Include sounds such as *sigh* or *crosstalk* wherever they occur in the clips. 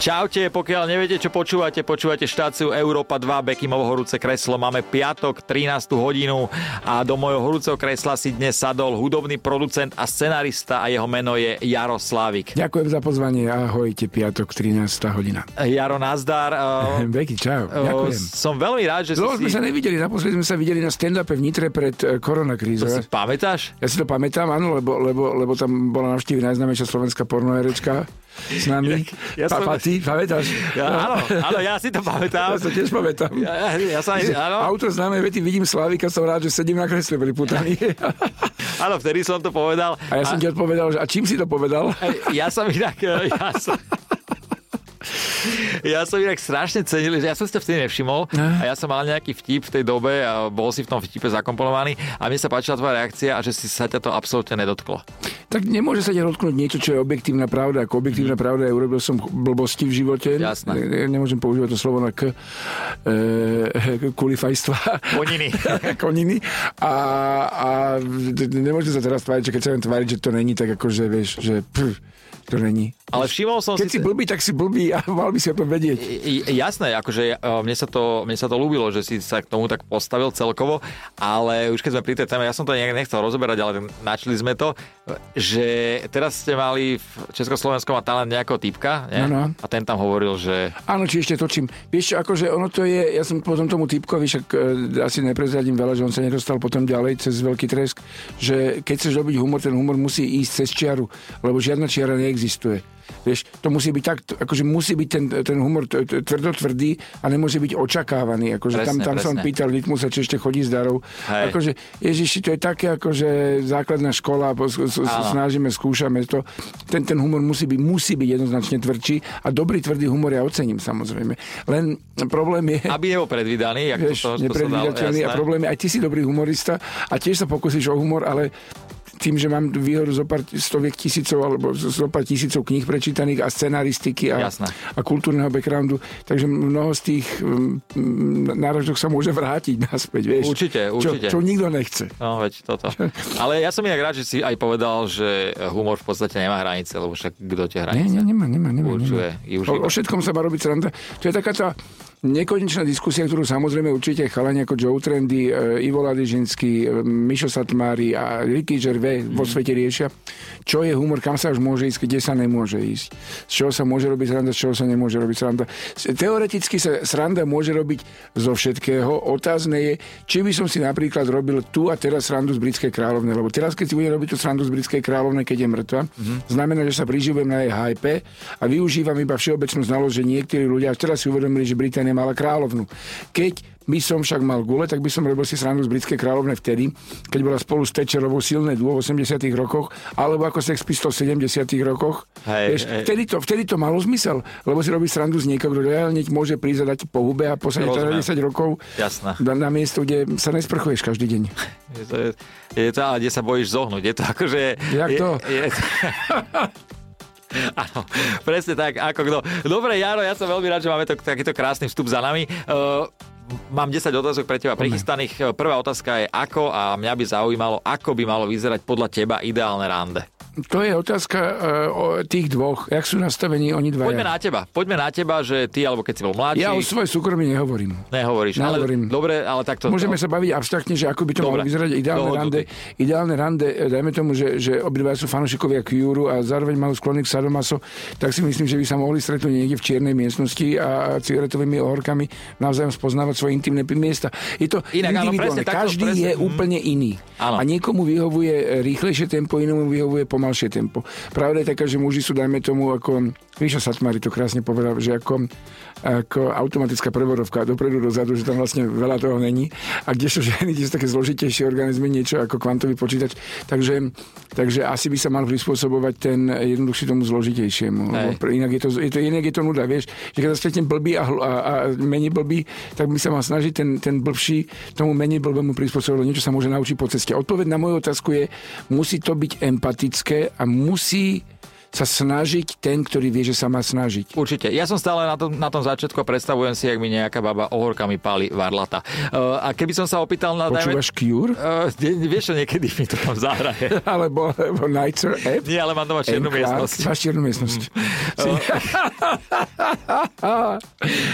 Čaute, pokiaľ neviete, čo počúvate, počúvate štáciu Európa 2, Bekimovo horúce kreslo. Máme piatok, 13. hodinu a do mojho horúceho kresla si dnes sadol hudobný producent a scenarista a jeho meno je Jaro Slávik. Ďakujem za pozvanie, ahojte, piatok, 13. hodina. Jaro, nazdar. *laughs* Beky, čau, ďakujem. Som veľmi rád, že Dlho si... sme sa nevideli, naposledy sme sa videli na stand-upe v Nitre pred eh, koronakrízou. To si pamätáš? Ja si to pamätám, áno, lebo, lebo, lebo tam bola navštíviť najznámejšia slovenská pornoherečka s nami. Ja som- Papa, ty, pamätáš? Ja, áno, áno, ja si to pamätám. Ja sa tiež pamätám. Ja, ja, ja sa, áno, Autor známej vety, vidím Slávika, som rád, že sedím na kresle priputaný. *laughs* áno, vtedy som to povedal. A ja som ti odpovedal, že a čím si to povedal? Ja som inak... Ja som... *laughs* Ja som inak strašne cenil, že ja som si to vtedy nevšimol a ja som mal nejaký vtip v tej dobe a bol si v tom vtipe zakomponovaný a mne sa páčila tvoja reakcia a že si sa ťa to absolútne nedotklo. Tak nemôže sa ťa dotknúť niečo, čo je objektívna pravda. Ako objektívna pravda je, urobil som blbosti v živote. Jasné. Ne- Nemôžem používať to slovo na k. E, kulifajstva. Koniny. *laughs* Koniny. A, a nemôžem sa teraz tváriť, že keď sa len tváriť, že to není, tak akože vieš, že pff, to není. Ale všimol som Keď si... si blbý, tak si blbý a *laughs* mal by si o tom vedieť. Jasné, akože e, mne sa, to, mne sa to ľúbilo, že si sa k tomu tak postavil celkovo, ale už keď sme pri tej téme, ja som to nejak nechcel rozoberať, ale načli sme to, že teraz ste mali v Československom a talent nejakého typka, nie? Áno. A ten tam hovoril, že Áno, či ešte točím. Vieš akože ono to je, ja som potom tomu typkovi, však e, asi neprezradím veľa, že on sa nedostal potom ďalej cez veľký tresk, že keď chceš robiť humor, ten humor musí ísť cez čiaru, lebo žiadna čiara neexistuje. Vieš, to musí byť tak, akože musí byť ten, ten humor t- t- tvrdo tvrdý a nemôže byť očakávaný. Akože tam, Presne, tam on presne. pýtal Rytmusa, či ešte chodí s darou. Hej. Akože, Ježiši, to je také akože základná škola, snažíme, skúšame to. Ten, ten humor musí byť, musí byť jednoznačne tvrdší a dobrý tvrdý humor ja ocením samozrejme. Len problém je... aby nebol predvídaný, jak Vieš, to, to, to sa nepredvídateľný a problém je, aj ty si dobrý humorista a tiež sa pokúsiš o humor, ale tým, že mám výhodu zo pár stoviek tisícov alebo zo pár tisícov kníh prečítaných a scenaristiky a, Jasné. a kultúrneho backgroundu, takže mnoho z tých náročok sa môže vrátiť naspäť, vieš. Určite, určite. Čo, čo nikto nechce. No, veď toto. Ale ja som inak rád, že si aj povedal, že humor v podstate nemá hranice, lebo však kto tie Nie, hranice nie, nemá, nemá, nemá. určuje. nemá. Už O, o všetkom sa má robiť sranda. To je taká tá nekonečná diskusia, ktorú samozrejme určite chalani ako Joe Trendy, e, Ivo Ladyžinský, e, Mišo Satmári a Ricky Gervais vo svete riešia, čo je humor, kam sa už môže ísť, kde sa nemôže ísť. Z čoho sa môže robiť sranda, z čoho sa nemôže robiť sranda. Teoreticky sa sranda môže robiť zo všetkého. Otázne je, či by som si napríklad robil tu a teraz srandu z britskej kráľovne, lebo teraz, keď si budem robiť tú srandu z britskej kráľovne, keď je mŕtva, znamená, že sa priživujem na jej hype a využívam iba všeobecnú znalosť, že niektorí ľudia až teraz si uvedomili, že Británia mala kráľovnu. Keď by som však mal gule, tak by som robil si srandu z britskej kráľovne vtedy, keď bola spolu s Thatcherovou silné dô v 80 rokoch, alebo ako Sex Pistols v 70 rokoch. Hej, Vieš, hej. Vtedy, to, vtedy to malo zmysel, lebo si robí srandu z niekoho, kto reálne môže prísť a dať po hube a posadiť Rozumiem. 10 rokov Jasné. na, na miesto, kde sa nesprchuješ každý deň. Je to, je, je to, ale kde sa bojíš zohnúť. Je to akože... Jak je, to? Je, *laughs* *laughs* Áno, presne tak, ako kto. Dobre, Jaro, ja som veľmi rád, že máme to, takýto krásny vstup za nami. Uh, mám 10 otázok pre teba prichystaných. Prvá otázka je ako a mňa by zaujímalo, ako by malo vyzerať podľa teba ideálne rande. To je otázka uh, o tých dvoch. Jak sú nastavení oni dvaja? Poďme na teba. Poďme na teba, že ty, alebo keď si bol mladší, Ja o svoje súkromie nehovorím. nehovoríš. Nehovorím. Ale, dobre, ale takto... Môžeme sa baviť abstraktne, že ako by to Dobre. malo vyzerať ideálne Dohodnutý. rande. Ideálne rande, e, dajme tomu, že, že obidva sú fanúšikovia Cure a zároveň majú sklony k sadomaso, tak si myslím, že by sa mohli stretnúť niekde v čiernej miestnosti a cigaretovými ohorkami navzájom spoznávať svoje intimné miesta. Je to Inak áno, presne takto, Každý presne. je úplne iný. Áno. A niekomu vyhovuje rýchlejšie tempo, inému vyhovuje pomalšie tempo. Pravda je taká, že muži sú, dajme tomu, ako Ríša Satmári to krásne povedal, že ako, ako automatická prevodovka dopredu, dozadu, že tam vlastne veľa toho není. A kde sú ženy, kde sú také zložitejšie organizmy, niečo ako kvantový počítač. Takže, takže asi by sa mal prispôsobovať ten jednoduchší tomu zložitejšiemu. Inak je, to, je to, inak je to nuda, vieš. Že keď stretnem blbý a, a, a menej blbý, tak by sa mal snažiť ten, ten blbší tomu menej blbému prispôsobiť, niečo sa môže naučiť po ceste. Odpoveď na moju otázku je, musí to byť empatické a musí sa snažiť ten, ktorý vie, že sa má snažiť. Určite. Ja som stále na tom, na tom začiatku a predstavujem si, ak mi nejaká baba ohorkami páli varlata. Uh, a keby som sa opýtal na... Počúvaš Cure? Uh, vieš, že niekedy mi to tam zahraje. *laughs* alebo, alebo Nightser app? Nie, ale mám doma čiernu miestnosť. Máš čiernu miestnosť. Mm.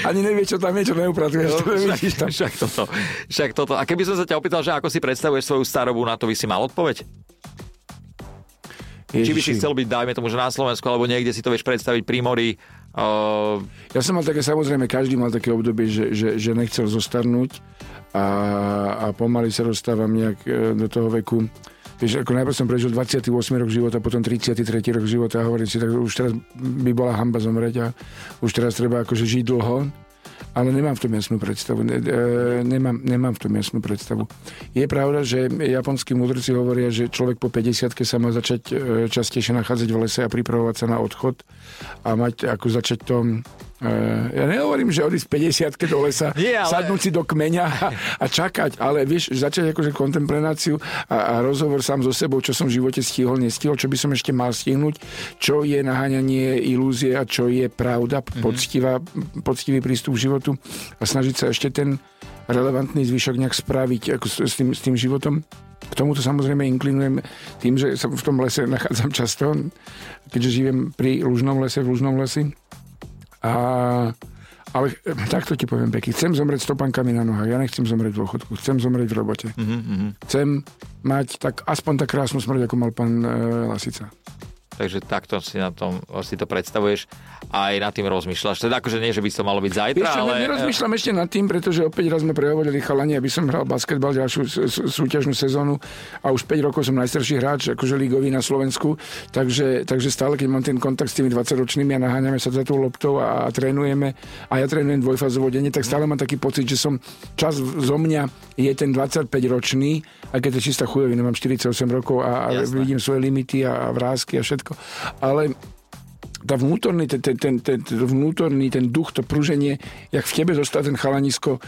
*laughs* Ani nevie, čo tam je, čo neupratuješ. No, však, tam. však, toto, však toto. A keby som sa ťa opýtal, že ako si predstavuješ svoju starobu, na to by si mal odpoveď? Ježiši. Či by si chcel byť, dajme tomu, že na Slovensku, alebo niekde si to vieš predstaviť pri mori. Uh... Ja som mal také, samozrejme, každý mal také obdobie, že, že, že nechcel zostarnúť a, a pomaly sa dostávam nejak e, do toho veku. Vieš, ako najprv som prežil 28 rok života, potom 33 rok života a hovorím si, tak už teraz by bola hamba zomrieť a už teraz treba akože žiť dlho ale nemám v tom jasnú predstavu. Ne, e, nemám, nemám v tom jasnú predstavu. Je pravda, že japonskí mudrci hovoria, že človek po 50 sa má začať e, častejšie nachádzať v lese a pripravovať sa na odchod a mať ako začať to Uh, ja nehovorím, že odísť 50 do lesa, *laughs* Nie, ale... sadnúť si do kmeňa a, a čakať, ale vieš, začať akože kontemplenáciu a, a rozhovor sám so sebou, čo som v živote stihol, nestihol, čo by som ešte mal stihnúť, čo je naháňanie ilúzie a čo je pravda, mm-hmm. poctivá, poctivý prístup k životu a snažiť sa ešte ten relevantný zvyšok nejak spraviť ako s, s, tým, s tým životom. K tomuto samozrejme inklinujem tým, že sa v tom lese *laughs* nachádzam často, keďže žijem pri Lužnom lese, v Lužnom lesi a, ale takto ti poviem, Beky, chcem zomrieť stopankami na nohách, ja nechcem zomrieť v dôchodku, chcem zomrieť v robote. Mm-hmm. Chcem mať tak aspoň tak krásnu smrť, ako mal pán e, Lasica. Takže takto si na tom si to predstavuješ a aj nad tým rozmýšľaš. Teda akože nie, že by to malo byť zajtra, Víš, ale... Nerozmýšľam ešte nad tým, pretože opäť raz sme prehovorili chalani, aby som hral basketbal ďalšiu súťažnú sezónu a už 5 rokov som najstarší hráč, akože ligový na Slovensku, takže, takže stále, keď mám ten kontakt s tými 20-ročnými a naháňame sa za tú loptou a, a trénujeme a ja trénujem dvojfázovo denne, tak stále mám taký pocit, že som čas zo mňa je ten 25-ročný, a keď je čistá chujovina, mám 48 rokov a, a vidím svoje limity a, a vrázky a všetko. Ale tá vnútorný, ten, ten, ten, ten, vnútorný, ten duch, to pruženie, jak v tebe zostal ten chalanisko, e,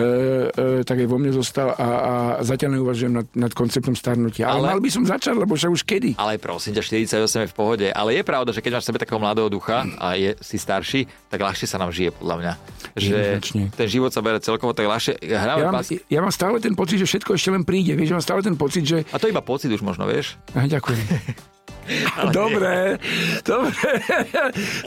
e, tak aj vo mne zostal a, a zatiaľ neuvažujem nad, nad konceptom starnutia. Ale, ale mal by som začať, lebo však už kedy. Ale prosím ťa, 48 je v pohode. Ale je pravda, že keď máš sebe takého mladého ducha a je, si starší, tak ľahšie sa nám žije, podľa mňa. Že ten život sa bere celkovo tak ľahšie. ja, mám, ja mám stále ten pocit, že všetko ešte len príde. Vieš, mám stále ten pocit, že... A to iba pocit už možno, vieš? ďakujem. *laughs* Dobre, dobre,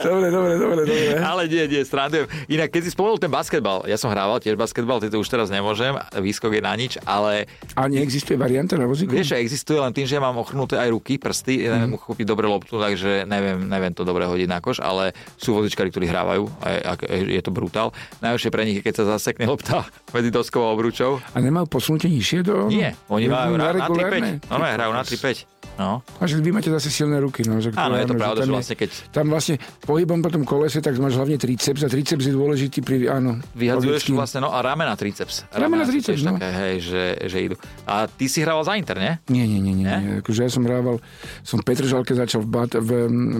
dobre, dobre, dobre, dobre. Ale nie, nie, strandujem. Inak, keď si spomenul ten basketbal, ja som hrával tiež basketbal, to už teraz nemôžem, výskok je na nič, ale... A neexistuje varianta na vozíku? Vieš, existuje len tým, že mám ochrnuté aj ruky, prsty, mm. neviem uchopiť dobre loptu, takže neviem, neviem to dobre hodiť na koš, ale sú vozičkári, ktorí hrávajú a je to brutál. Najhoršie pre nich keď sa zasekne lopta *laughs* medzi doskou a obručou. A nemajú posunutie nižšie do... Nie, oni majú na, na 3-5. No, hrajú na 3-5. No. A že vy máte zase silné ruky. No, že Áno, je to pravda, že, vlastne keď... Tam vlastne pohybom po tom kolese, tak máš hlavne triceps a triceps je dôležitý pri, áno. Vyhadzuješ vlastne, no a ramena triceps. Ramena, ramena triceps, no. Také, hej, že, že idú. A ty si hrával za Inter, nie? Nie, nie, nie, nie. nie? Akože ja som hrával, som v Petržalke začal v, v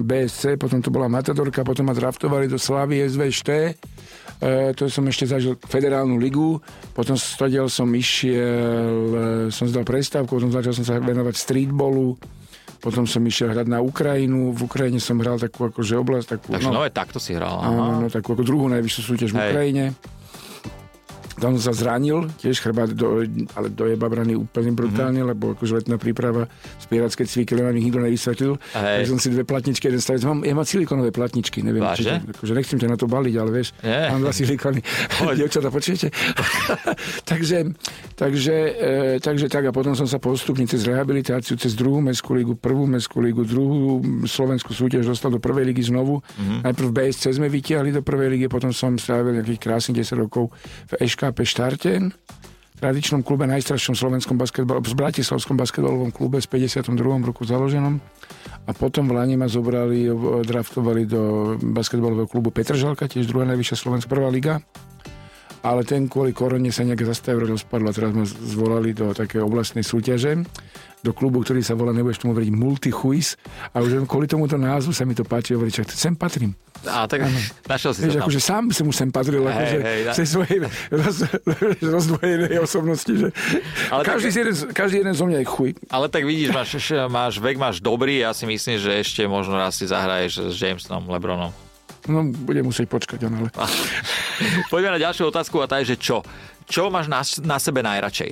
BSC, potom to bola Matadorka, potom ma draftovali do Slavy SVŠT E, to som ešte zažil federálnu ligu, potom stadiaľ som išiel, e, som zdal prestávku, potom začal som sa venovať streetballu, potom som išiel hrať na Ukrajinu, v Ukrajine som hral takú akože oblasť. Takú, Takže no, nové takto si hral. No, no, takú ako druhú najvyššiu súťaž v Ukrajine. Tam sa zranil, tiež chrbát, do, ale dojeba brany úplne brutálne, mm-hmm. lebo akože letná príprava, spieracké cviky, len mi nikto nevysvetlil. Tak som si dve platničky, jeden stavec. Mám, ja mám silikonové platničky, neviem, či, akože nechcem ťa na to baliť, ale vieš, yeah. mám dva silikony. *laughs* Dievčata, počujete? *laughs* takže, takže, e, takže tak, a potom som sa postupne cez rehabilitáciu, cez druhú mestskú ligu, prvú mestskú ligu, druhú slovenskú súťaž dostal do prvej ligy znovu. Mm-hmm. Najprv BSC sme vytiahli do prvej ligy, potom som strávil nejakých krásnych 10 rokov v Eška KP Štarten, tradičnom klube, najstaršom slovenskom basketbal, v Bratislavskom basketbalovom klube s 52. roku založenom. A potom v Lani ma zobrali, draftovali do basketbalového klubu Petržalka, tiež druhá najvyššia slovenská prvá liga. ale ten kvôli korone sa nejak zastavil, rozpadlo a teraz ma zvolali do také oblastnej súťaže do klubu, ktorý sa volá, nebudeš tomu hovoriť, Multichuis a už len kvôli tomuto názvu sa mi to páči hovoriť, že sem patrím. A tak ano. *laughs* našiel si Vieš, tam. akože sám som už sem patril, Hej, akože hej, na- tej svojej roz, *laughs* rozdvojenej osobnosti, že Ale každý, tak- jeden, každý jeden zo mňa je chuj. Ale tak vidíš, máš, *laughs* máš vek, máš dobrý, ja si myslím, že ešte možno raz si zahraješ s Jamesonom Lebronom. No, budem musieť počkať, ale... Poďme na ďalšiu otázku a tá je, že čo? Čo máš na, na sebe najradšej?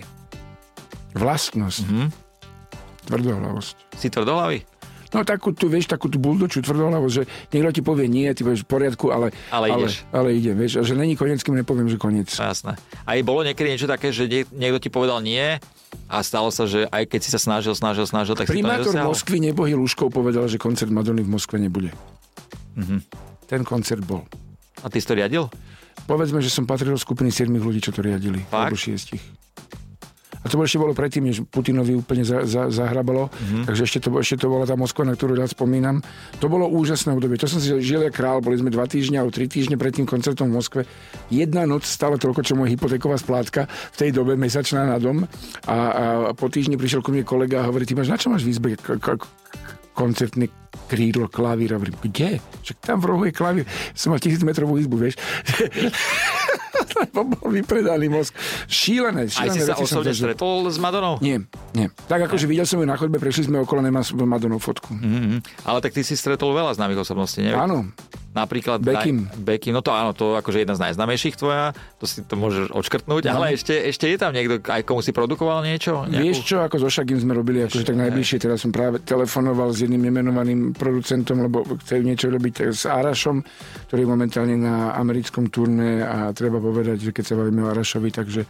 Vlastnosť. Mm-hmm. Tvrdohlavosť. Si tvrdohlavý? No takú tu, vieš, takú tú buldočú tvrdohlavosť, že niekto ti povie nie, ty povieš v poriadku, ale... Ale ideš. Ale, ale idem, vieš, a že není koniec, kým nepoviem, že koniec. Jasné. A bolo niekedy niečo také, že nie, niekto ti povedal nie a stalo sa, že aj keď si sa snažil, snažil, snažil, tak Primátor si to nedosiahol? Moskvy nebohy Luškov povedal, že koncert Madony v Moskve nebude. Mm-hmm. Ten koncert bol. A ty si to riadil? Povedzme, že som patril do skupiny 7 ľudí, čo to riadili. Fakt? Alebo 6. A to bol ešte bolo predtým, než Putinovi úplne za, za, zahrabalo. Mhm. Mm-hmm. Takže ešte to, ešte to bola tá Moskva, na ktorú rád spomínam. To bolo úžasné obdobie. To som si žil jak král. Boli sme dva týždňa alebo tri týždne pred tým koncertom v Moskve. Jedna noc stala toľko, čo moja hypotéková splátka v tej dobe mesačná na dom. A, a po týždni prišiel ku mne kolega a hovorí, ty máš na čo máš v izbe koncertný krídlo, klavír. A hovorím, kde? Však tam v rohu je klavír. Som mal tisíc metrovú izbu, vieš. *laughs* *laughs* Lebo bol vypredaný mozg. Šílené, Aj šílené si sa osobne stretol s Madonou? Nie, nie. Tak akože videl som ju na chodbe, prešli sme okolo, nemá Madonovú fotku. Mm-hmm. Ale tak ty si stretol veľa známych osobností, neviem? Áno, Napríklad... Daj, Beckham, no to áno, to akože jedna z najznámejších tvoja, to si to môžeš odškrtnúť, No. ale ešte, ešte je tam niekto, aj komu si produkoval niečo? Vieš čo, ako so Šagim sme robili akože tak najbližšie, teraz som práve telefonoval s jedným nemenovaným producentom, lebo chcel niečo robiť s Arašom, ktorý je momentálne na americkom turné a treba povedať, že keď sa bavíme o Arašovi, takže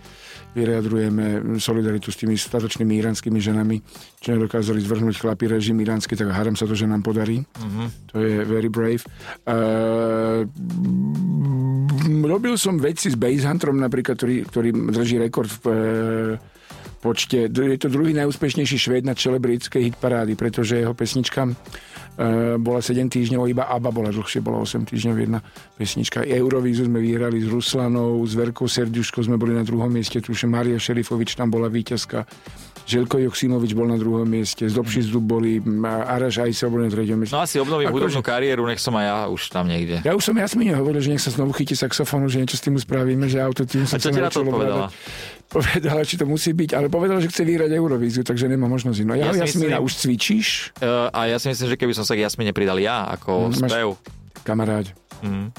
vyjadrujeme solidaritu s tými statočnými iránskymi ženami, čo nedokázali zvrhnúť chlapi režim iránsky, tak haram sa to, že nám podarí. Uh-huh. To je very brave. Uh, robil som veci s Basehunterom napríklad, ktorý, ktorý drží rekord v eh, počte. Je to druhý najúspešnejší švéd na čele britskej hitparády, pretože jeho pesnička eh, bola 7 týždňov, iba ABBA bola dlhšie, bola 8 týždňov jedna pesnička. Eurovízu sme vyhrali s Ruslanou, s Verkou Serdiuškou sme boli na druhom mieste, tuším Maria Šerifovič tam bola víťazka. Želko Joksimovič bol na druhom mieste, z Dobšic boli, Araš Ajsa bol na treťom mieste. No asi obnovím Akože- hudobnú kariéru, nech som aj ja už tam niekde. Ja už som Jasmine hovoril, že nech sa znovu chytí saxofónu, že niečo s tým spravíme, že autotune A som čo sa ti na to naučil Povedala, či to musí byť, ale povedala, že chce vyhrať Eurovíziu, takže nemá možnosť inú. Ja Ja, myslím- už cvičíš, Uh, a ja si myslím, že keby som sa k Jasmine pridal ja, ako Mm, spev. kamaráď. Mm.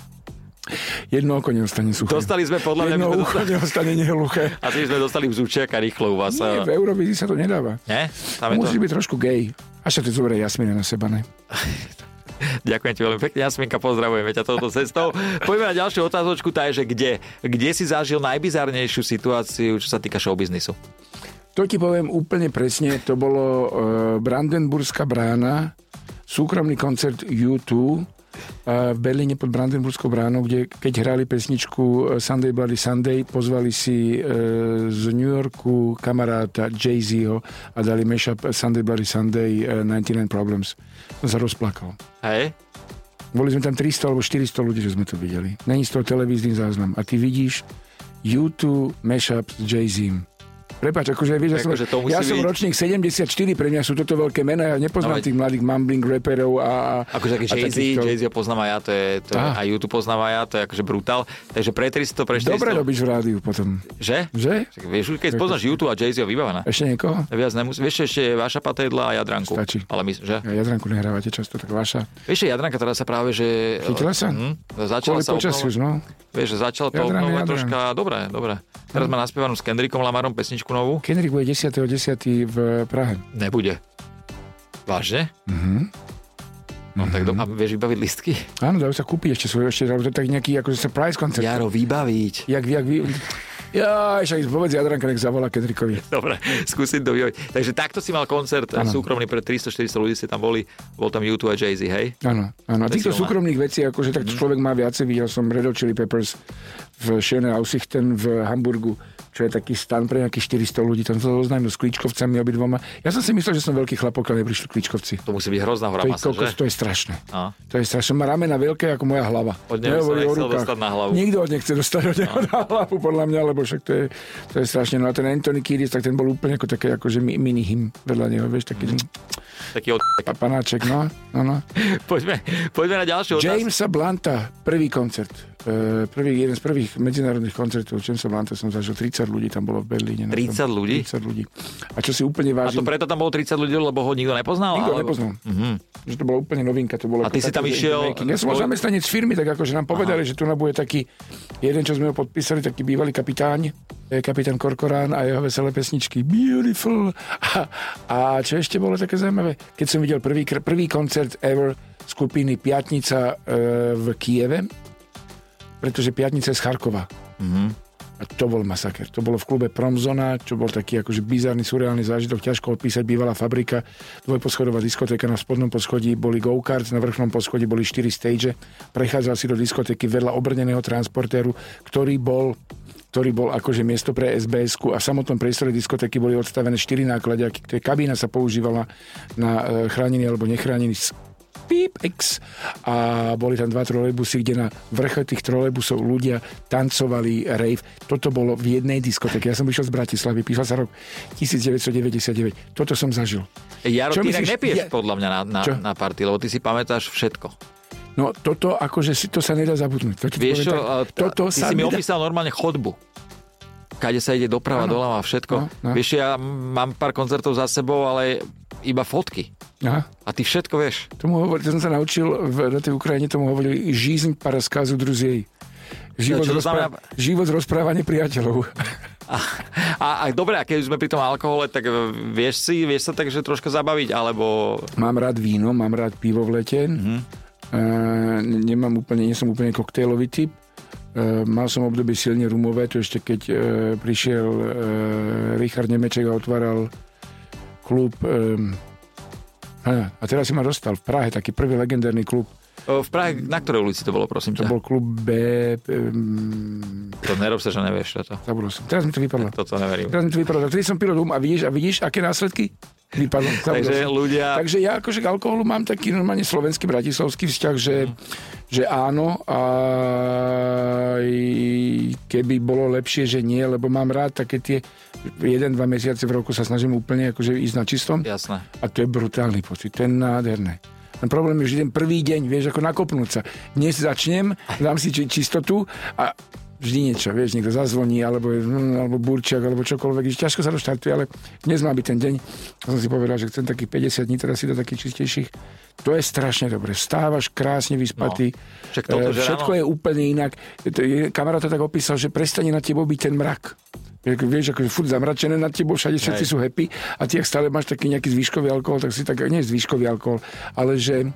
Jedno oko neostane suché. Dostali sme podľa mňa... Jedno *laughs* ucho dostali, neostane nehluché. asi sme dostali vzúčiaka rýchlo u vás. Nie, Nie, v Eurovízii sa to nedáva. Nie? Tam je to... Musí byť trošku gay. Až sa to zoberie Jasmina na seba, ne? *laughs* Ďakujem ti veľmi pekne, Jasminka, pozdravujeme ťa touto cestou. Poďme na ďalšiu otázočku, tá je, že kde? Kde si zažil najbizarnejšiu situáciu, čo sa týka showbiznisu? To ti poviem úplne presne. To bolo uh, Brandenburská brána, súkromný koncert U2 uh, v Berlíne pod Brandenburskou bránou, kde keď hrali pesničku eh, Sunday Bloody Sunday, pozvali si uh, z New Yorku kamaráta Jay-Zho a dali mashup Sunday Bloody Sunday uh, 99 Problems. Som sa rozplakal. Hej? Boli sme tam 300 alebo 400 ľudí, že sme to videli. Není z toho televízny záznam. A ty vidíš U2 mashup s Jay-Zim. Prepač, akože vieš, ja som, Akože ja som byť- ročník 74, pre mňa sú toto veľké mená, ja No, nepoznám veď- tých mladých mumbling rapperov a... a Akože taký a Jay-Z, takýchto- Jay-Z ho poznám aj ja, to je, to je, aj YouTube poznám aj ja, to je akože brutál. Takže pre 300, pre 400. Dobre robíš v rádiu potom, Že? že? Tak vieš, keď poznáš YouTube a Jay-Z ho vybavená. Ešte niekoho? Viac nemusí. Vieš, ešte Vaša Patedla a Jadranku. Stačí. Ale my, že? Ja Jadranku nehrávate často, tak vaša. Vieš, Jadranka teraz sa práve, že... Chytila sa? Hm, začala Kvôli sa počasiu, no. Vieš, že začala to obnovať troška. Dobre, dobre. Teraz má naspievanú s Kendrickom Lamarom pesničku novú. Kendrick bude 10.10. v Prahe. Nebude. Vážne? Mhm. No tak do... a vieš vybaviť listky? Áno, dajú sa kúpiť ešte svoje, ešte, to tak nejaký akože surprise koncert. Jaro, vybaviť. Jak, jak vy... Ja, však povedz Jadranka, nech zavolá Kendrickovi. Dobre, skúsim to vyhoviť. Takže takto si mal koncert ano. súkromný pre 300-400 ľudí ste tam boli. Bol tam YouTube a Jay-Z, hej? Áno, áno. A týchto súkromných vecí, akože tak človek má viacej. Videl som Red Hot Chili Peppers v Schöne Aussichten v Hamburgu čo je taký stan pre nejakých 400 ľudí. Tam sa oznámil s klíčkovcami obidvoma. Ja som si myslel, že som veľký chlap, pokiaľ neprišli klíčkovci. To musí byť hrozná hora to, masa, kokos, že? to je strašné. A. To je strašné. Má ramena veľké ako moja hlava. Od neho nechcel dostať na hlavu. Nikto od nechce dostať od neho na hlavu, podľa mňa, lebo však to je, to je strašné. No a ten Anthony Kiedis, tak ten bol úplne ako také akože mini hym vedľa neho, vieš, taký... Mm. Taký od... Panáček, no. no, no. *laughs* poďme, poďme na ďalšiu otázku. Jamesa Blanta, prvý koncert. E, prvý, jeden z prvých medzinárodných koncertov Jamesa Blanta som zažil. 30 ľudí tam bolo v Berlíne. 30 ľudí? 30 ľudí. A čo si úplne vážim... A to preto tam bolo 30 ľudí, lebo ho nikto nepoznal? Nikto alebo... nepoznal. Uh-huh. Že to bola úplne novinka. To bolo a ty si tam išiel... Ja som bol zamestnanec firmy, tak akože nám povedali, Aha. že tu bude taký jeden, čo sme ho podpísali, taký bývalý kapitáň, kapitán Korkorán a jeho veselé pesničky Beautiful. A, a čo ešte bolo také zaujímavé? Keď som videl prvý, prvý koncert ever skupiny Piatnica e, v Kieve, pretože Piatnica je z Charkova. Mm-hmm. A to bol masaker. To bolo v klube Promzona, čo bol taký akože bizarný, surreálny zážitok. Ťažko opísať. Bývalá fabrika, dvojposchodová diskotéka na spodnom poschodí boli go-karts, na vrchnom poschodí boli 4 stage. Prechádzal si do diskotéky vedľa obrneného transportéru, ktorý bol ktorý bol akože miesto pre sbs a v samotnom priestore diskotéky boli odstavené 4 nákladiaky, ktoré kabína sa používala na e, chránený alebo nechránený píp, a boli tam dva trolejbusy, kde na vrche tých trolejbusov ľudia tancovali rave. Toto bolo v jednej diskotéke. Ja som išiel z Bratislavy, písal sa rok 1999. Toto som zažil. Jaro, Čo ty myslíš? nepiješ ja... podľa mňa na, na, na party, lebo ty si pamätáš všetko. No toto, akože si to sa nedá zabudnúť. To Vieš čo, toto ty sa si nedá... mi opísal normálne chodbu kade sa ide doprava, ano. doľava, všetko. No, no. Vieš, ja mám pár koncertov za sebou, ale iba fotky. Aha. A ty všetko vieš. Tomu hovorí, to som sa naučil v, na tej Ukrajine, tomu hovorili žízň para skazu druziej. Život, rozpráva, znamená... život rozprávanie priateľov. A, a, a dobre, a keď sme pri tom alkohole, tak vieš si, vieš sa tak, že troška zabaviť, alebo... Mám rád víno, mám rád pivo v lete. Mm-hmm. E, nemám úplne, nie som úplne koktejlový typ. E, mal som obdobie silne rumové, to ešte keď e, prišiel e, Richard Nemeček a otváral klub e, a teraz si ma dostal v Prahe, taký prvý legendárny klub. V Prahe, na ktorej ulici to bolo, prosím ťa? To bol klub B... Um... To nerob sa, že nevieš toto. Zabudol som. Teraz mi to vypadlo. Toto neverím. Teraz mi to vypadlo. Vtedy som pil rum a vidíš, a vidíš, aké následky? Vypadlo. *laughs* Takže ľudia... Takže ja akože k alkoholu mám taký normálne slovenský, bratislavský vzťah, že, mm. že áno a keby bolo lepšie, že nie, lebo mám rád také tie jeden, dva mesiace v roku sa snažím úplne akože ísť na čistom. Jasné. A to je brutálny pocit, to je nádherné. Ten problém je, že ten prvý deň, vieš, ako nakopnúť sa. Dnes začnem, dám si čistotu a vždy niečo, vieš, niekto zazvoní, alebo, alebo burčak, alebo čokoľvek. Ťažko sa to štartuje, ale dnes má byť ten deň. Som si povedal, že chcem takých 50 dní, teraz si do takých čistejších. To je strašne dobre. Stávaš krásne vyspatý. No, toto, Všetko je úplne inak. Kamarát to tak opísal, že prestane na tebo byť ten mrak. Vieš, ako furt zamračené nad tebou, všade všetci Hej. sú happy a ty, ak stále máš taký nejaký zvýškový alkohol, tak si tak, nie zvýškový alkohol, ale že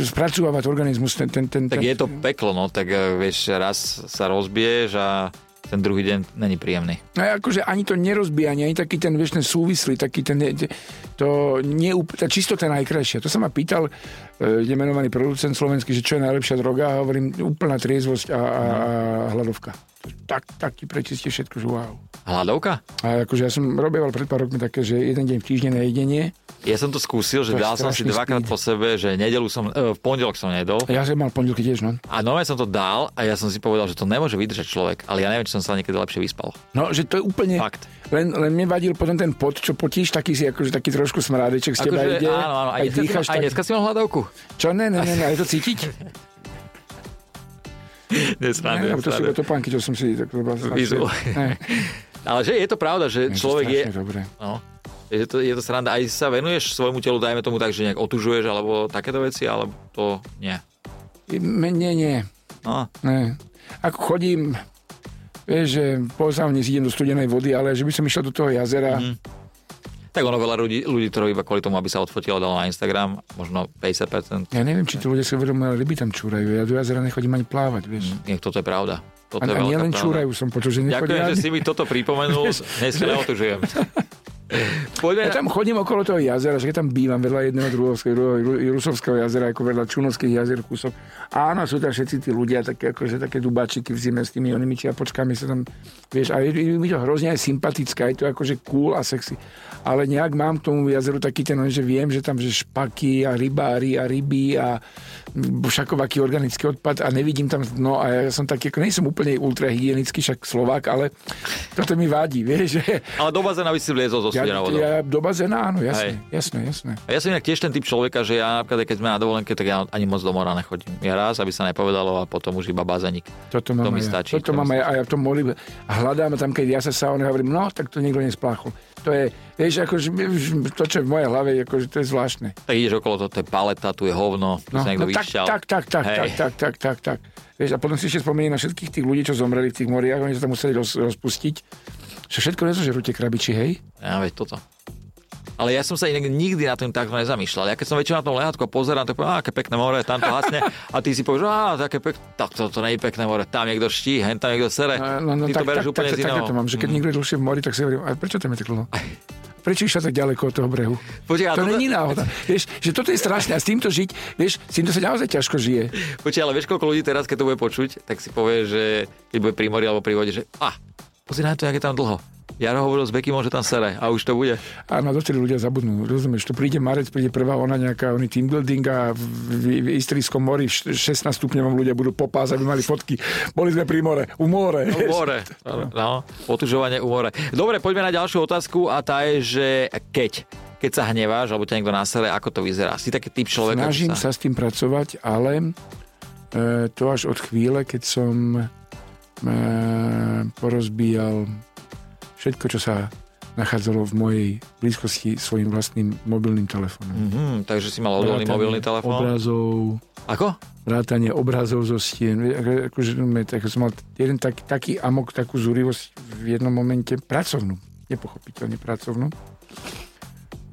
spracovávať organizmus. Ten, ten, ten, tak ten, je to peklo, no, tak eh, vieš, raz sa rozbiješ a ten druhý deň není príjemný. No akože ani to nerozbíja, ani taký ten, vieš, ten súvislý, taký ten, to nie, tá čistota najkrajšia. To sa ma pýtal e, nemenovaný producent slovenský, že čo je najlepšia droga a hovorím úplná triezvosť a, a, a hľadovka tak, tak ti prečistí všetko, že wow. Hladovka? A akože ja som robieval pred pár rokmi také, že jeden deň v týždne na jedenie. Ja som to skúsil, že to dal som si dvakrát po sebe, že nedelu som, e, v pondelok som nedol. Ja som mal pondelky tiež, no. A nové som to dal a ja som si povedal, že to nemôže vydržať človek, ale ja neviem, či som sa niekedy lepšie vyspal. No, že to je úplne... Fakt. Len, len mne vadil potom ten pot, čo potíš, taký si akože taký trošku smrádeček z teba akože, ide. Áno, áno, aj, aj, dýchaš, aj dneska si mal hladovku. Čo, ne, ne, ne, ne, je to cítiť? *laughs* Nesmárne, ne, to sú topánky, čo som si... Tak, Ale že je to pravda, že je človek je... Dobré. No, je to, je to sranda. Aj sa venuješ svojmu telu, dajme tomu tak, že nejak otužuješ, alebo takéto veci, alebo to nie? Nie, nie. No. Nie. Ako chodím, vieš, že po idem do studenej vody, ale že by som išiel do toho jazera, mm tak ono veľa ľudí, ľudí to robí iba kvôli tomu, aby sa odfotilo, dalo na Instagram, možno 50%. Ja neviem, či to ľudia si uvedomujú, ale ryby tam čúrajú. Ja do jazera nechodím ani plávať, vieš. Mm, toto je pravda. Toto a, je a nielen čúrajú som počul, že nechodia. Ďakujem, že ani- si mi toto pripomenul. *laughs* Dneska neotužujem. *laughs* Poďme Ja tam chodím okolo toho jazera, že tam bývam vedľa jedného druhého, Rusovského jazera, ako vedľa Čunovských jazer kúsok. Áno, sú tam všetci tí ľudia, také, akože, také dubáčiky v zime s tými onými čiapočkami sa tam, vieš, a je, je mi to hrozne aj sympatické, aj to akože cool a sexy. Ale nejak mám k tomu jazeru taký ten, že viem, že tam že špaky a rybári a ryby a všakovaký organický odpad a nevidím tam dno a ja som taký, ako nejsem úplne ultrahygienický, však Slovák, ale toto mi vadí, vieš, že Ale do bazéna by si vliezol so ja, vodou. ja do bazéna, áno, jasné, Hej. jasné, jasné. A ja som inak tiež ten typ človeka, že ja napríklad, keď sme na dovolenke, tak ja ani moc do mora nechodím. Ja raz, aby sa nepovedalo a potom už iba bazénik. Toto mám To mi ja. stačí, Toto to mám ja. a ja v tom a hľadám tam, keď ja sa saune hovorím, no, tak to nikto nespláchol. To je, vieš, akože, to, čo je v mojej hlave, akože to je zvláštne. Tak ideš okolo toho, to je paleta, tu je hovno, tu No, sa niekto no tak, vyšťal. tak, tak, tak, tak, tak, tak, tak, tak. Vieš, a potom si ešte spomeniem na všetkých tých ľudí, čo zomreli v tých moriach, oni sa tam museli roz, rozpustiť. Že všetko nezožerú tie krabiči, hej? Ja, veď toto. Ale ja som sa inak nikdy na tým takto nezamýšľal. Ja keď som väčšinou na tom lehátku a pozerám, tak poviem, "Á, aké pekné more, tam to hasne. A ty si povieš, á, také pekné, tak to, to nie je pekné more, tam niekto ští, hen tam niekto sere. No, no, ty tak, to bereš tak, úplne tak, z iného. tak, to mám, že keď Mm. niekto je dlhšie v mori, tak si hovorím, a prečo tam je tak dlho? Prečo išla tak ďaleko od toho brehu? Počkaj, a to toto- není náhoda. Vieš, že toto je strašné a s týmto žiť, vieš, s týmto sa naozaj ťažko žije. Počkaj, ale vieš, koľko ľudí teraz, keď to bude počuť, tak si povie, že keď bude pri mori alebo pri vode, že a, pozri na to, jak je tam dlho. Jaro hovoril s Beky, že tam sere a už to bude. Áno, dotedy ľudia zabudnú. Rozumieš, to príde marec, príde prvá ona nejaká, oný team building a v, v, Istrijskom mori v š- 16 stupňovom ľudia budú popásať, aby mali fotky. Boli sme pri more, u more. U more. *laughs* No, otužovanie u more. Dobre, poďme na ďalšiu otázku a tá je, že keď keď sa hneváš, alebo ťa niekto nasere, ako to vyzerá? Si taký typ človeka? Snažím že sa s tým pracovať, ale e, to až od chvíle, keď som porozbíjal všetko, čo sa nachádzalo v mojej blízkosti svojim vlastným mobilným telefónom. Mhm, takže si mal odolný mobilný telefón. Obrazov, Ako? vrátanie obrazov zo stien. Akože, no, tak som mal jeden tak, taký amok, takú zúrivosť v jednom momente pracovnú. Nepochopiteľne pracovnú.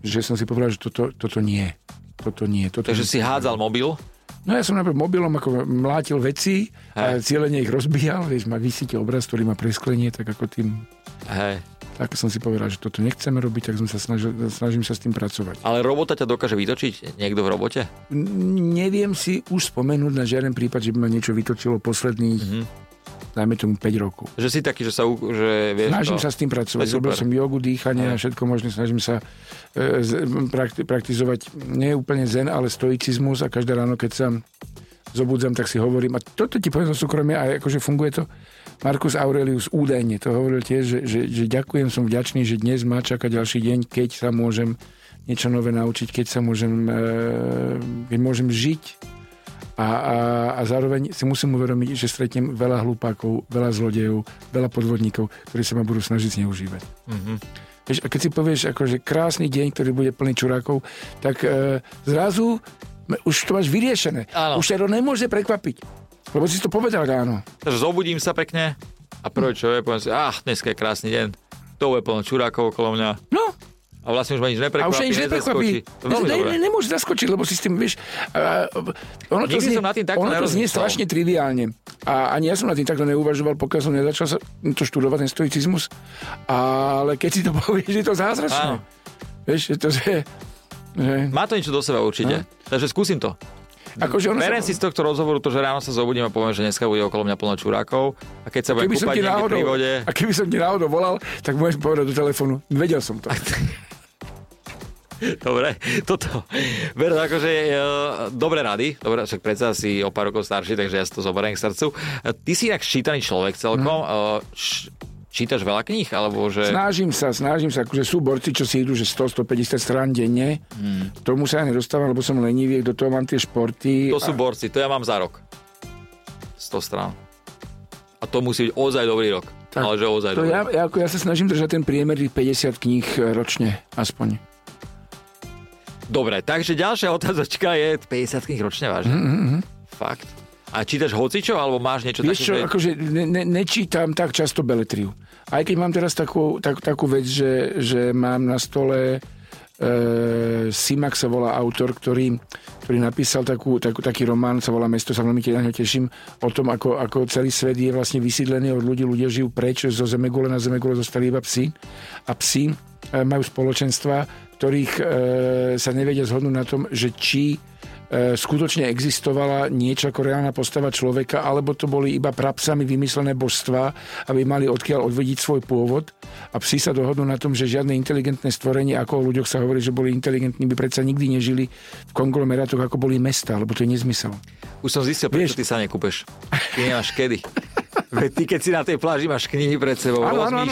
Že som si povedal, že toto, toto nie. Toto nie. Toto Takže si hádzal mobil? No ja som napríklad mobilom ako mlátil veci a cieľene ich rozbíjal. Vieš, ma vysíte obraz, ktorý má presklenie, tak ako tým... Hej. Tak som si povedal, že toto nechceme robiť, tak som sa snažil, snažím sa s tým pracovať. Ale robota ťa dokáže vytočiť? Niekto v robote? N- neviem si už spomenúť na žiaden prípad, že by ma niečo vytočilo posledných, mm-hmm. Dajme tomu 5 rokov. Že si taký, že sa, že vieš Snažím to... sa s tým pracovať. Robil som jogu, dýchanie a všetko možné. Snažím sa e, z- prakti- praktizovať nie úplne zen, ale stoicizmus a každé ráno, keď sa zobudzam, tak si hovorím, a toto ti poviem zo súkromia, a akože funguje to. Marcus Aurelius údajne to hovoril tiež, že, že, že ďakujem, som vďačný, že dnes ma čaká ďalší deň, keď sa môžem niečo nové naučiť, keď sa môžem, e, keď môžem žiť a, a, a zároveň si musím uvedomiť, že stretnem veľa hlupákov, veľa zlodejov, veľa podvodníkov, ktorí sa ma budú snažiť zneužívať. Mhm. Vieš, a keď si povieš, akože krásny deň, ktorý bude plný čurákov, tak e, zrazu už to máš vyriešené. Áno. Už to nemôže prekvapiť. Lebo si to povedal ráno. Takže zobudím sa pekne a prvé čo je, poviem si, ach, dneska je krásny deň. To bude plno čurákov okolo mňa. No, A vlastne už ma nič a neprekvapí, už sa nič neprekvapí. Veľmi Ne, ne, nemôže zaskočiť, lebo si s tým, vieš, a, ono to Nikdy znie, nad tým takto ono to znie strašne triviálne. A ani ja som nad tým takto neuvažoval, pokiaľ som nezačal sa to študovať, ten stoicizmus. Ale keď si to *laughs* povieš, je to zázračné. Áno. Vieš, je to, že... že Má to niečo do seba určite. Takže skúsim to. akože ono sa- Berem si z tohto rozhovoru to, že ráno sa zobudím a poviem, že dneska bude okolo mňa plno čurákov a keď sa budem kúpať náhodou, pri vode... a keby som ti náhodou volal, tak môžem povedať do telefónu, vedel som to. *laughs* Dobre, toto. Ver, akože e, dobré rady. Dobre, však predsa si o pár rokov starší, takže ja si to zoberiem k srdcu. E, Ty si inak ščítaný človek celkom. Mm. Š, čítaš veľa kníh? Alebo že... Snažím sa, snažím sa, akože sú borci, čo si idú, že 100-150 strán denne. Hmm. Tomu sa ja nedostávam, lebo som lenivý, do toho mám tie športy. To sú borci, to ja mám za rok. 100 strán. A to musí byť ozaj dobrý rok. Tak, ale že ozaj to dobrý ja, ja, ako ja sa snažím držať ten priemer tých 50 kníh ročne, aspoň. Dobre, takže ďalšia otázočka je 50 kníh ročne vážne. Mm-hmm. Fakt. A čítaš hocičo, alebo máš niečo Vieš čo, že... akože ne, ne, nečítam tak často beletriu. Aj keď mám teraz takú, tak, takú vec, že, že mám na stole Simak sa volá autor, ktorý, ktorý napísal takú, takú, taký román, sa volá Mesto, sa veľmi na ňo teším, o tom, ako, ako celý svet je vlastne vysídlený od ľudí, ľudia žijú preč, zo Zemegule na Zemegule zostali iba psi a psi e, majú spoločenstva, ktorých e, sa nevedia zhodnúť na tom, že či E, skutočne existovala niečo ako reálna postava človeka, alebo to boli iba prapsami vymyslené božstva, aby mali odkiaľ odvediť svoj pôvod. A psi sa dohodnú na tom, že žiadne inteligentné stvorenie, ako o ľuďoch sa hovorí, že boli inteligentní, by predsa nikdy nežili v konglomerátoch, ako boli mesta, lebo to je nezmysel. Už som zistil, prečo ty sa nekúpeš. Ty nemáš kedy. Veď ty, keď si na tej pláži máš knihy pred sebou, áno, áno.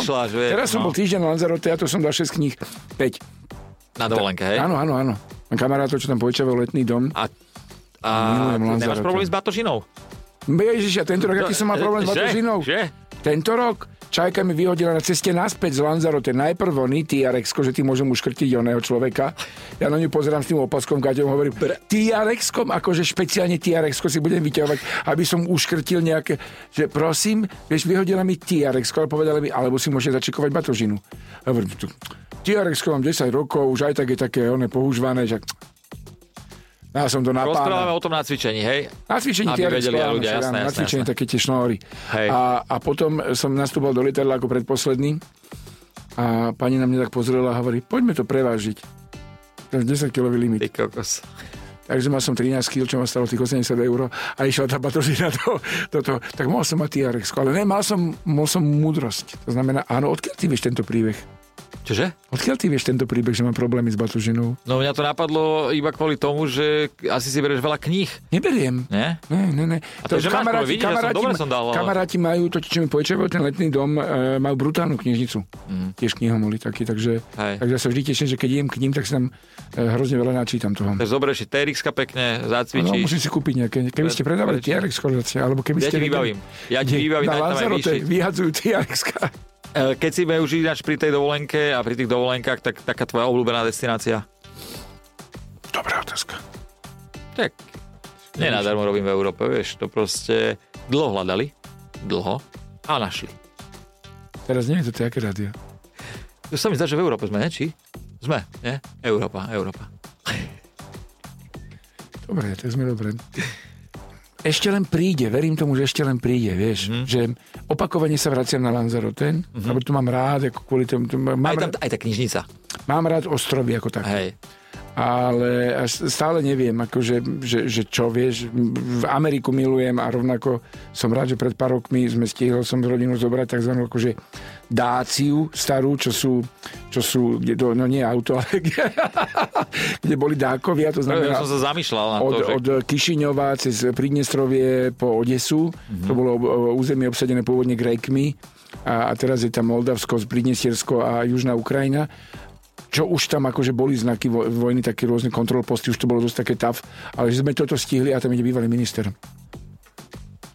Teraz no. som bol týždeň na Lanzarote a to som dal 6 kníh, 5. Na dovolenke, hej? Áno, áno, áno. Mám kamarátov, čo tam počívajú letný dom. A, a nemáš problém s batožinou? Ježiš, ja tento rok, aký som mal problém s batožinou? Že? Tento rok? Čajka mi vyhodila na ceste naspäť z Lanzarote. Najprv oný TRX, že ty môžem uškrtiť oného človeka. Ja na ňu pozerám s tým opaskom, Kaťom hovorím, TRX, akože špeciálne TRX si budem vyťahovať, aby som uškrtil nejaké, že prosím, vieš, vyhodila mi TRX, ale povedala mi, alebo si môže začekovať batožinu. Hovorím, TRX mám 10 rokov, už aj tak je také one používané, že ja som to na Rozprávame o tom na cvičení, hej? Na cvičení Aby vedeli ľudia, jasné, Na cvičení také tie šnóry. A, a potom som nastúpal do lietadla ako predposledný a pani na mňa tak pozrela a hovorí, poďme to prevážiť. To je 10 kilový limit. Ty kokos. Takže mal som 13 kg, čo ma stalo tých 80 eur a išla tá batožina do, do toho. Tak mohol som mať TRX, ale ne, mal som, mal som múdrosť. To znamená, áno, odkiaľ ty vieš tento príbeh? Čože? Odkiaľ ty vieš tento príbeh, že mám problémy s batožinou? No mňa to napadlo iba kvôli tomu, že asi si berieš veľa kníh. Neberiem. Nie? Ne, ne, ne. A to, to kamaráti, vidíš, kamaráti, ja som, dal, ale... kamaráti majú, to, čo mi počívajú, ten letný dom, e, majú brutálnu knižnicu. Mm. Tiež knihomoli taký, takže, takže ja sa vždy teším, že keď idem k ním, tak si tam e, hrozne veľa načítam toho. Takže zoberieš si TRX pekne, zacvičíš. No, musím si kúpiť nejaké. Keby ste predávali TRX, alebo keby ja ste... Ja ti vybavím. Ja ti vybavím. Na Lanzarote vyhadzujú TRX. E, keď si už ináč pri tej dovolenke a pri tých dovolenkách, tak taká tvoja obľúbená destinácia? Dobrá otázka. Tak, nenadarmo robím v Európe, vieš, to proste dlho hľadali, dlho a našli. Teraz nie je to také rádio. To sa mi zdá, že v Európe sme, ne? Či? Sme, nie? Európa, Európa. Dobre, tak sme dobré ešte len príde, verím tomu, že ešte len príde, vieš, mm. že opakovane sa vraciam na Lanzarote, mm-hmm. lebo tu mám rád, ako kvôli tomu... Mám aj, tam, rád, aj tá knižnica. Mám rád ostrovy ako také. Hej ale stále neviem, akože, že, že čo vieš, v Ameriku milujem a rovnako som rád, že pred pár rokmi sme stihli som rodinu zobrať tzv. akože dáciu starú, čo sú, čo sú no nie auto, ale *laughs* kde boli dákovia, to znamená ja som sa zamýšľal na od, to, že... od Kišiňova cez Pridnestrovie po Odesu, mm-hmm. to bolo územie obsadené pôvodne Grékmi a, a teraz je tam Moldavsko, Pridnestiersko a Južná Ukrajina čo už tam akože boli znaky vojny, také rôzne kontrol posty, už to bolo dosť také tav, ale že sme toto stihli a tam ide bývalý minister.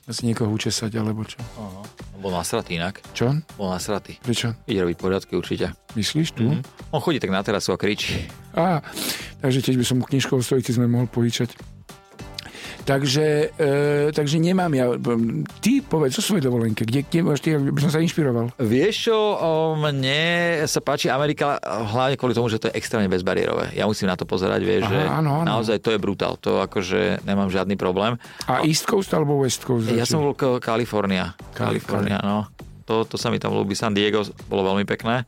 Asi niekoho učesať, alebo čo. Aha. Bol nasratý inak. Čo? Bol nasratý. Prečo? Ide robiť poriadky určite. Myslíš tu? Mm-hmm. On chodí tak na terasu a kričí. Á, takže tiež by som mu knižkov sme mohol požičať. Takže, e, takže nemám ja... Ty povedz o svojej dovolenke, kde, kde máš ty, aby som sa inšpiroval? Vieš čo, o mne sa páči Amerika hlavne kvôli tomu, že to je extrémne bezbariérové. Ja musím na to pozerať, vieš, Aha, že áno, áno. naozaj to je brutál. To akože nemám žiadny problém. A East Coast alebo West Coast? Ja som bol Kalifornia. Kalifornia, no. To, to sa mi tam ľúbi. San Diego bolo veľmi pekné.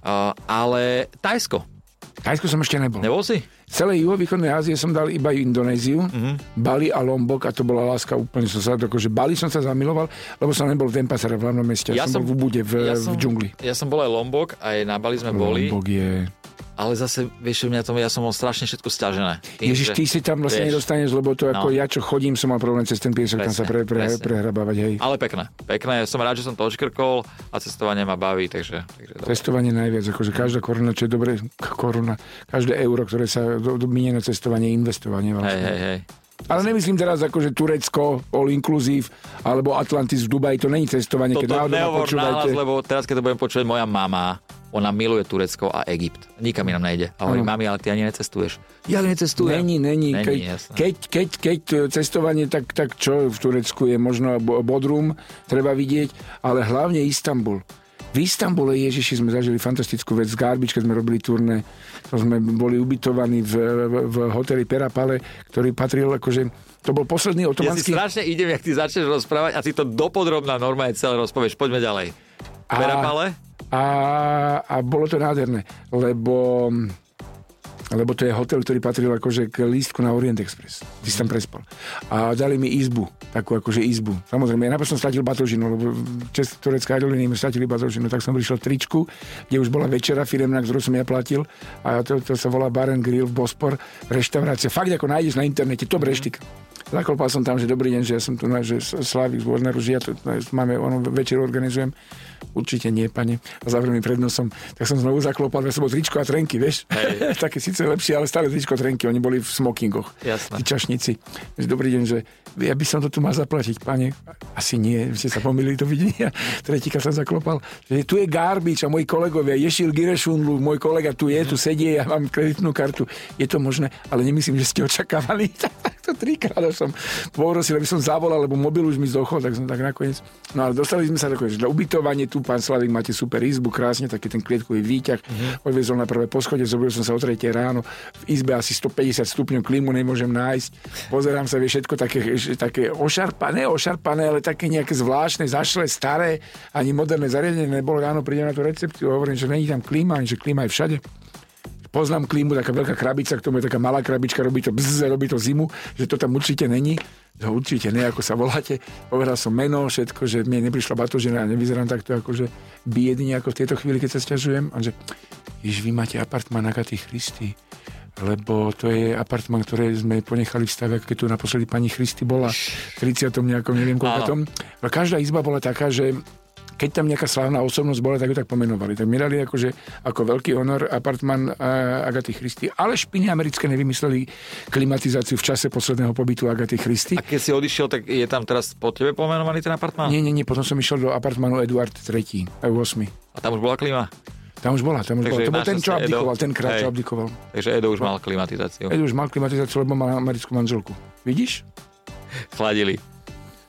Uh, ale Tajsko. Tajsko som ešte nebol. Nebol si? celej juhovýchodnej Ázie som dal iba Indonéziu, uh-huh. Bali a Lombok a to bola láska úplne som sa, akože Bali som sa zamiloval, lebo som nebol v Denpasare, v hlavnom meste, ja som, som bol v Ubude, v, ja som, v džungli. Ja som bol aj Lombok, aj na Bali sme boli. Lombok je ale zase, vieš, mňa to, ja som mal strašne všetko stiažené. Tým, Ježiš, ty si tam vlastne vieš, nedostaneš, lebo to ako no. ja, čo chodím, som mal problém cez ten piesok presne, tam sa pre, pre, prehrabávať, hej. Ale pekné, pekné, ja som rád, že som to odškrkol a cestovanie ma baví, takže... takže cestovanie najviac, akože každá koruna, čo je dobre, koruna, každé euro, ktoré sa do, do, minie na cestovanie, investovanie vlastne. Hej, hej, hej. Ale nemyslím teraz ako, že Turecko, all inclusive, alebo Atlantis v Dubaji, to není cestovanie. Toto keď nehovor nahlas, lebo teraz, keď to budem počuť moja mama, ona miluje Turecko a Egypt. Nikam inám nejde. A hovorí, mami, ale ty ani necestuješ. Ja necestujem. Není, není. není keď, keď, keď, keď cestovanie, tak, tak čo v Turecku je možno Bodrum, treba vidieť, ale hlavne Istanbul. V Istambule Ježiši sme zažili fantastickú vec z Garbage, keď sme robili turné. To sme boli ubytovaní v, v, v hoteli Perapale, ktorý patril akože to bol posledný otomanský... Ja si strašne idem, jak ty začneš rozprávať a ty to dopodrobná norma je celé rozpovieš. Poďme ďalej. Perapale? A, a bolo to nádherné, lebo lebo to je hotel, ktorý patril akože k lístku na Orient Express. Ty si tam prespal. A dali mi izbu, takú akože izbu. Samozrejme, ja najprv som stratil batožinu, lebo Česk, turecká aerolínia mi stratili batožinu, tak som prišiel tričku, kde už bola večera firemná, ktorú som ja platil. A to, to sa volá Bar Grill v Bospor, reštaurácia. Fakt, ako nájdeš na internete, to breštik. Zaklopal som tam, že dobrý deň, že ja som tu, že Slavik z Warneru, že ja tu, máme, ono, večer organizujem určite nie, pane. A zavrel mi pred nosom. Tak som znovu zaklopal, že som bol tričko a trenky, vieš. *laughs* Také síce lepšie, ale stále tričko trenky. Oni boli v smokingoch. Jasné. Tí čašníci. Dobrý deň, že ja by som to tu mal zaplatiť, pane. Asi nie, ste sa pomýlili to videnia. Tretíka som zaklopal. Že tu je Garbič a moji kolegovia, Ješil Girešunlu, môj kolega tu je, tu sedie, ja mám kreditnú kartu. Je to možné, ale nemyslím, že ste očakávali. *laughs* to trikrát som poprosil, aby som zavolal, lebo mobil už mi zdochol, tak som tak nakoniec. No ale dostali sme sa do že ubytovanie tu, pán Slavik, máte super izbu, krásne, taký ten klietkový výťah. Uh-huh. Odviezol na prvé poschode, zobril som sa o 3 ráno. V izbe asi 150 stupňov klimu nemôžem nájsť. Pozerám sa, vie všetko také, také ošarpané, ošarpané, ale také nejaké zvláštne, zašle, staré, ani moderné zariadenie nebolo. Ráno prídem na tú recepciu, hovorím, že není tam klíma, ani že klíma je všade poznám klímu, taká veľká krabica, k tomu je taká malá krabička, robí to bzz, robí to zimu, že to tam určite není. To určite nie, ako sa voláte. Povedal som meno, všetko, že mne neprišla batožina a nevyzerám takto akože biedne ako v tejto chvíli, keď sa sťažujem. A že, Jež, vy máte apartmán na Gaty Christy lebo to je apartmán, ktoré sme ponechali v stave, keď tu naposledy pani Christy bola v 30. nejakom, neviem koľko tom. Každá izba bola taká, že keď tam nejaká slávna osobnosť bola, tak ju tak pomenovali. Tak mi dali akože, ako veľký honor apartman Agaty Christy. Ale špiny americké nevymysleli klimatizáciu v čase posledného pobytu Agaty Christy. A keď si odišiel, tak je tam teraz po tebe pomenovaný ten apartmán? Nie, nie, nie. Potom som išiel do apartmanu Eduard III. 8. A tam už bola klima? Tam už bola, tam už bola. To bol ten, čo abdikoval, ten krát, čo abdikoval. Takže Edo už mal klimatizáciu. Edo už mal klimatizáciu, lebo mal americkú manželku. Vidíš? Chladili.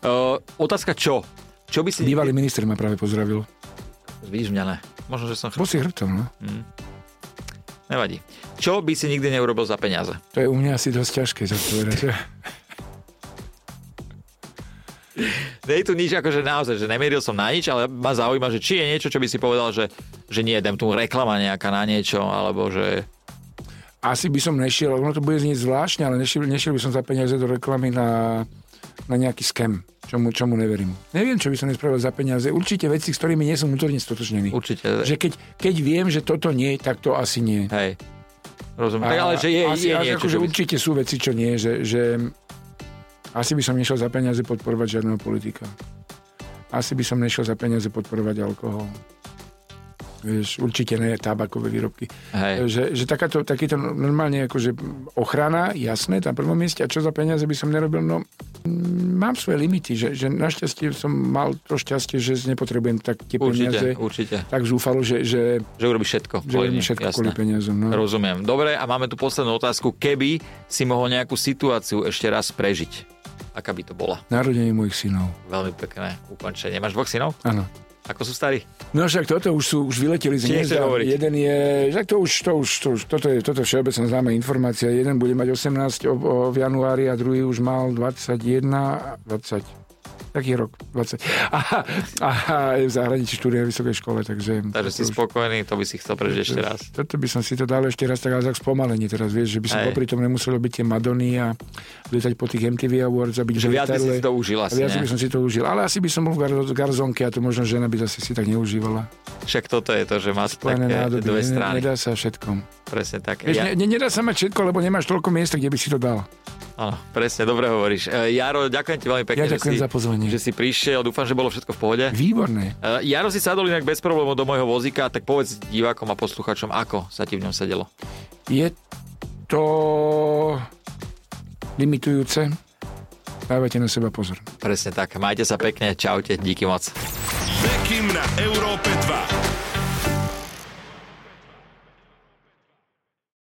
Uh, otázka čo? Čo by si... Bývalý minister ma práve pozdravil. Vidíš mňa ne. Možno, že som chrbtom. Bol si chrbtom, no. Hmm. Nevadí. Čo by si nikdy neurobil za peniaze? To je u mňa asi dosť ťažké zodpovedať. Nie je tu nič, akože naozaj, že nemieril som na nič, ale ma zaujíma, že či je niečo, čo by si povedal, že, že nie, dám tu reklama nejaká na niečo, alebo že... Asi by som nešiel, ono to bude znieť zvláštne, ale nešiel, nešiel by som za peniaze do reklamy na, na nejaký skem čomu, čomu neverím. Neviem, čo by som nespravil za peniaze. Určite veci, s ktorými nie som vnútorne stotočnený. Určite. Že keď, keď viem, že toto nie, tak to asi nie. Hej. Rozumiem. A, tak ale že je, asi, je niečo, akože by... určite sú veci, čo nie. Že, že asi by som nešiel za peniaze podporovať žiadneho politika. Asi by som nešiel za peniaze podporovať alkohol vieš, určite ne tabakové výrobky. Hej. Že, že takáto, takýto normálne akože ochrana, jasné, tam prvom mieste, a čo za peniaze by som nerobil, no mám svoje limity, že, že našťastie som mal to šťastie, že nepotrebujem tak tie určite, peniaze určite. tak zúfalo, že, že, že urobíš všetko. Že urobím všetko kvôli peniazom. No. Rozumiem. Dobre, a máme tu poslednú otázku. Keby si mohol nejakú situáciu ešte raz prežiť, aká by to bola? Narodenie mojich synov. Veľmi pekné ukončenie. Máš dvoch synov? Áno. Ako sú starí? No však toto už sú, už vyleteli z hniezda. Jeden je, však to už, to už, to už toto je, toto je všeobecná známa informácia. Jeden bude mať 18 o, o, v januári a druhý už mal 21, 20, taký rok, 20. A, a, a v zahraničí štúdia v vysokej škole, takže... Takže si už, spokojný, to by si chcel prežiť ešte raz. Toto by som si to dal ešte raz, tak ale tak spomalenie teraz, vieš, že by som popri tom nemusel byť tie Madony a lietať po tých MTV Awards a byť že viac by si to užil asi, Viac by som si to užil, ale asi by som bol v garzonke a to možno žena by zase si tak neužívala. Však toto je to, že má také nádoby, dve strany. Nedá sa všetkom. Presne tak. Vieš, ja... ne, nedá sa mať všetko, lebo nemáš toľko miesta, kde by si to dal. Áno, presne, dobre hovoríš. E, Jaro, ďakujem ti veľmi pekne, ja ďakujem že, za pozvanie. že si prišiel. Dúfam, že bolo všetko v pohode. Výborné. Uh, Jaro si sadol inak bez problémov do môjho vozíka, tak povedz divákom a posluchačom, ako sa ti v ňom sedelo. Je to limitujúce. Dávajte na seba pozor. Presne tak. Majte sa pekne. Čaute. Díky moc. Bekim na Európe 2.